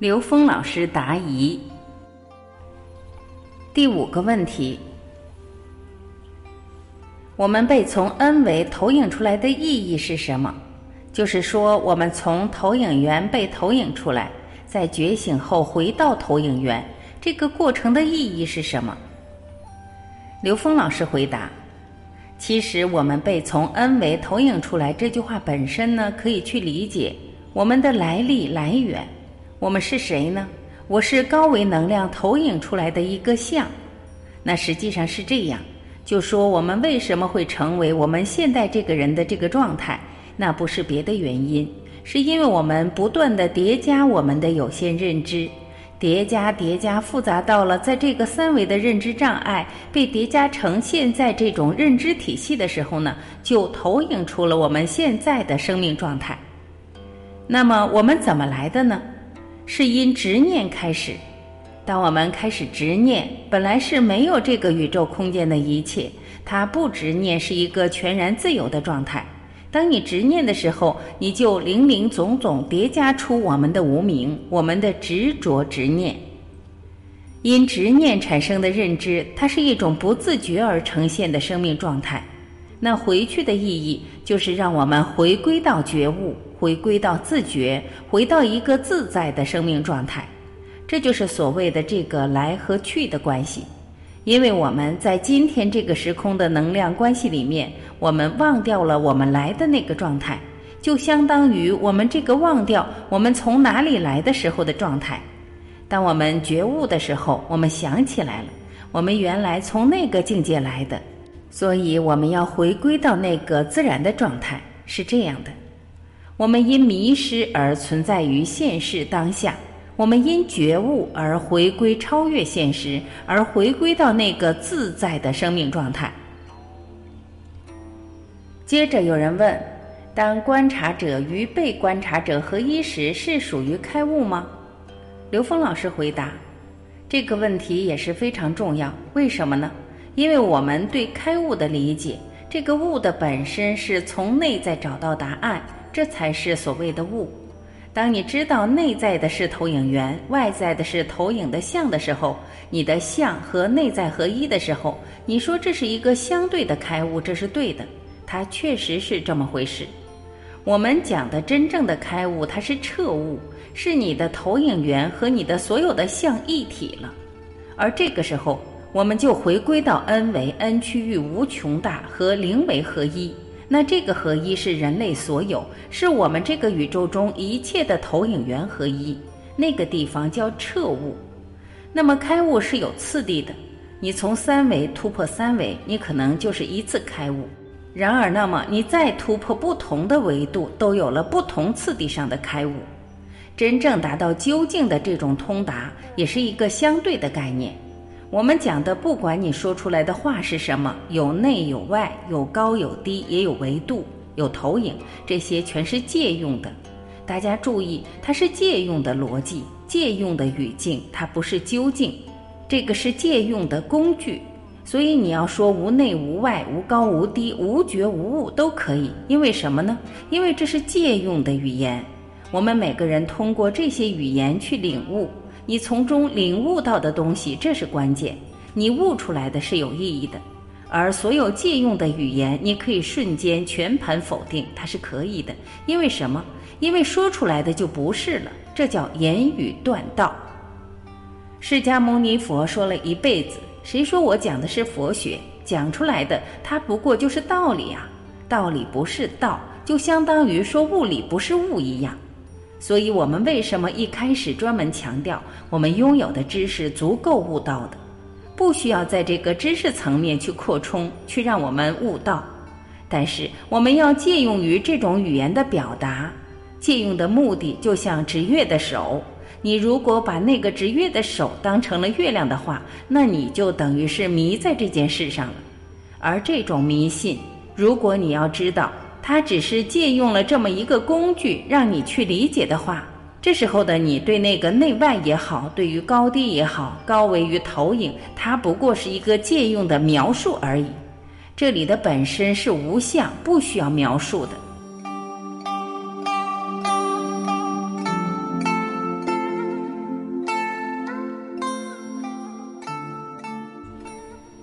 刘峰老师答疑。第五个问题：我们被从 n 维投影出来的意义是什么？就是说，我们从投影源被投影出来，在觉醒后回到投影源，这个过程的意义是什么？刘峰老师回答：其实我们被从 n 维投影出来这句话本身呢，可以去理解我们的来历来源。我们是谁呢？我是高维能量投影出来的一个像。那实际上是这样，就说我们为什么会成为我们现在这个人的这个状态，那不是别的原因，是因为我们不断的叠加我们的有限认知，叠加叠加复杂到了在这个三维的认知障碍被叠加成现在这种认知体系的时候呢，就投影出了我们现在的生命状态。那么我们怎么来的呢？是因执念开始。当我们开始执念，本来是没有这个宇宙空间的一切，它不执念是一个全然自由的状态。当你执念的时候，你就零零总总叠加出我们的无名，我们的执着执念。因执念产生的认知，它是一种不自觉而呈现的生命状态。那回去的意义，就是让我们回归到觉悟。回归到自觉，回到一个自在的生命状态，这就是所谓的这个来和去的关系。因为我们在今天这个时空的能量关系里面，我们忘掉了我们来的那个状态，就相当于我们这个忘掉我们从哪里来的时候的状态。当我们觉悟的时候，我们想起来了，我们原来从那个境界来的，所以我们要回归到那个自然的状态，是这样的。我们因迷失而存在于现世当下，我们因觉悟而回归超越现实，而回归到那个自在的生命状态。接着有人问：当观察者与被观察者合一时，是属于开悟吗？刘峰老师回答：这个问题也是非常重要。为什么呢？因为我们对开悟的理解，这个悟的本身是从内在找到答案。这才是所谓的悟。当你知道内在的是投影源，外在的是投影的像的时候，你的像和内在合一的时候，你说这是一个相对的开悟，这是对的。它确实是这么回事。我们讲的真正的开悟，它是彻悟，是你的投影源和你的所有的像一体了。而这个时候，我们就回归到 n 为 n 区域无穷大和零为合一。那这个合一是人类所有，是我们这个宇宙中一切的投影源合一，那个地方叫彻悟。那么开悟是有次第的，你从三维突破三维，你可能就是一次开悟。然而，那么你再突破不同的维度，都有了不同次第上的开悟。真正达到究竟的这种通达，也是一个相对的概念。我们讲的，不管你说出来的话是什么，有内有外，有高有低，也有维度，有投影，这些全是借用的。大家注意，它是借用的逻辑，借用的语境，它不是究竟。这个是借用的工具，所以你要说无内无外，无高无低，无觉无物都可以。因为什么呢？因为这是借用的语言。我们每个人通过这些语言去领悟。你从中领悟到的东西，这是关键。你悟出来的是有意义的，而所有借用的语言，你可以瞬间全盘否定，它是可以的。因为什么？因为说出来的就不是了，这叫言语断道。释迦牟尼佛说了一辈子，谁说我讲的是佛学？讲出来的，它不过就是道理啊！道理不是道，就相当于说物理不是物一样。所以，我们为什么一开始专门强调我们拥有的知识足够悟道的，不需要在这个知识层面去扩充，去让我们悟道？但是，我们要借用于这种语言的表达，借用的目的就像指月的手。你如果把那个指月的手当成了月亮的话，那你就等于是迷在这件事上了。而这种迷信，如果你要知道。它只是借用了这么一个工具让你去理解的话这时候的你对那个内外也好对于高低也好高维于投影它不过是一个借用的描述而已。这里的本身是无相不需要描述的。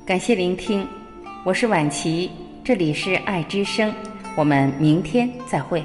感谢聆听我是婉琪这里是爱之声。我们明天再会。